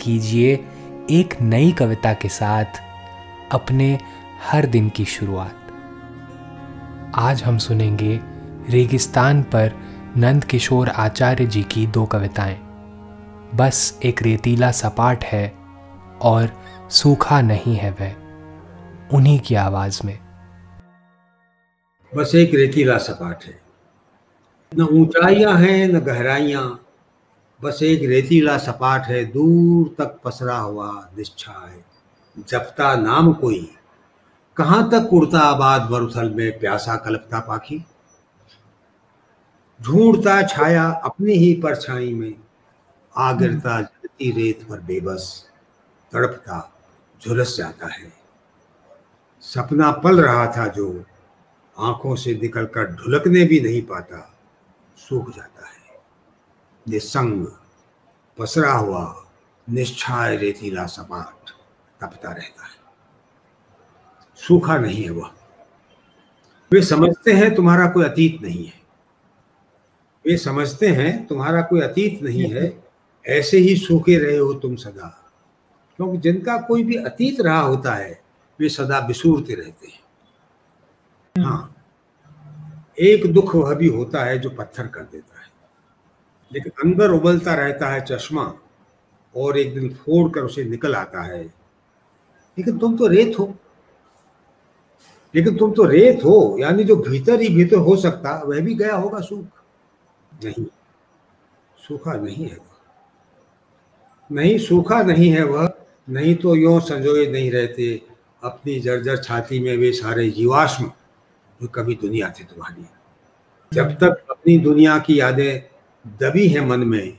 कीजिए एक नई कविता के साथ अपने हर दिन की शुरुआत। आज हम सुनेंगे रेगिस्तान पर नंद किशोर आचार्य जी की दो कविताएँ। बस एक रेतीला सपाट है और सूखा नहीं है वह, उन्हीं की आवाज़ में। बस एक रेतीला सपाट है। न ऊंचाइयाँ हैं, न गहराइयाँ बस एक रेतीला सपाट है, दूर तक पसरा हुआ निश्छाय जपता नाम कोई, कहाँ तक उड़ता आबाद मरुथल में प्यासा कलपता पाखी? ढूंढता छाया अपनी ही परछाई में आ गिरता जलती रेत पर बेबस, तड़पता झुलस जाता है। सपना पल रहा था जो आँखों से निकलकर ढुलकने भी नहीं पाता, सूख जाता है। निसंग पसरा हुआ, निश्छाय रेतीला सपाट तपता रहता है। सूखा नहीं है वह। वे समझते हैं तुम्हारा कोई अतीत नहीं है। वे समझते हैं तुम्हारा कोई अतीत नहीं है, ऐसे ही सूखे रहे हो तुम सदा। क्योंकि जिनका कोई भी अतीत रहा होता है, वे सदा बिसूरते रहते हैं। हाँ एक दुख वह भी होता है जो पत्थर कर देता है। लेकिन अंदर उबलता रहता है चश्मा और एक दिन फोड़ कर उसे निकल आता है। लेकिन तुम तो रेत हो। लेकिन तुम तो रेत हो, यानी जो भीतर ही भीतर हो सकता, वह भी गया होगा सूख। नहीं, सूखा नहीं है वह। नहीं, सूखा नहीं है वह। नहीं तो यो संजोए नहीं रहते, अपनी जर्जर छाती में वे सारे जीवाश्म, जो कभी दुनिया थी तुम्हारी जब तक अपनी दुनिया की यादें दबी है मन में,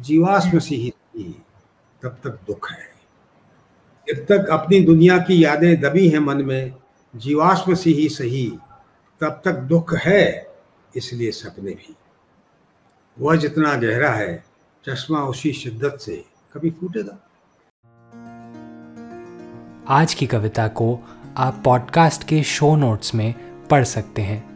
जीवाश्म सी ही थी, तब तक दुख है। जब तक अपनी दुनिया की यादें दबी हैं मन में, जीवाश्म सी ही सही, तब तक दुख है, इसलिए सपने भी। वह जितना गहरा है, चश्मा उसी शिद्दत से कभी फूटेगा। आज की कविता को आप पॉडकास्ट के शो नोट्स में पढ़ सकते हैं।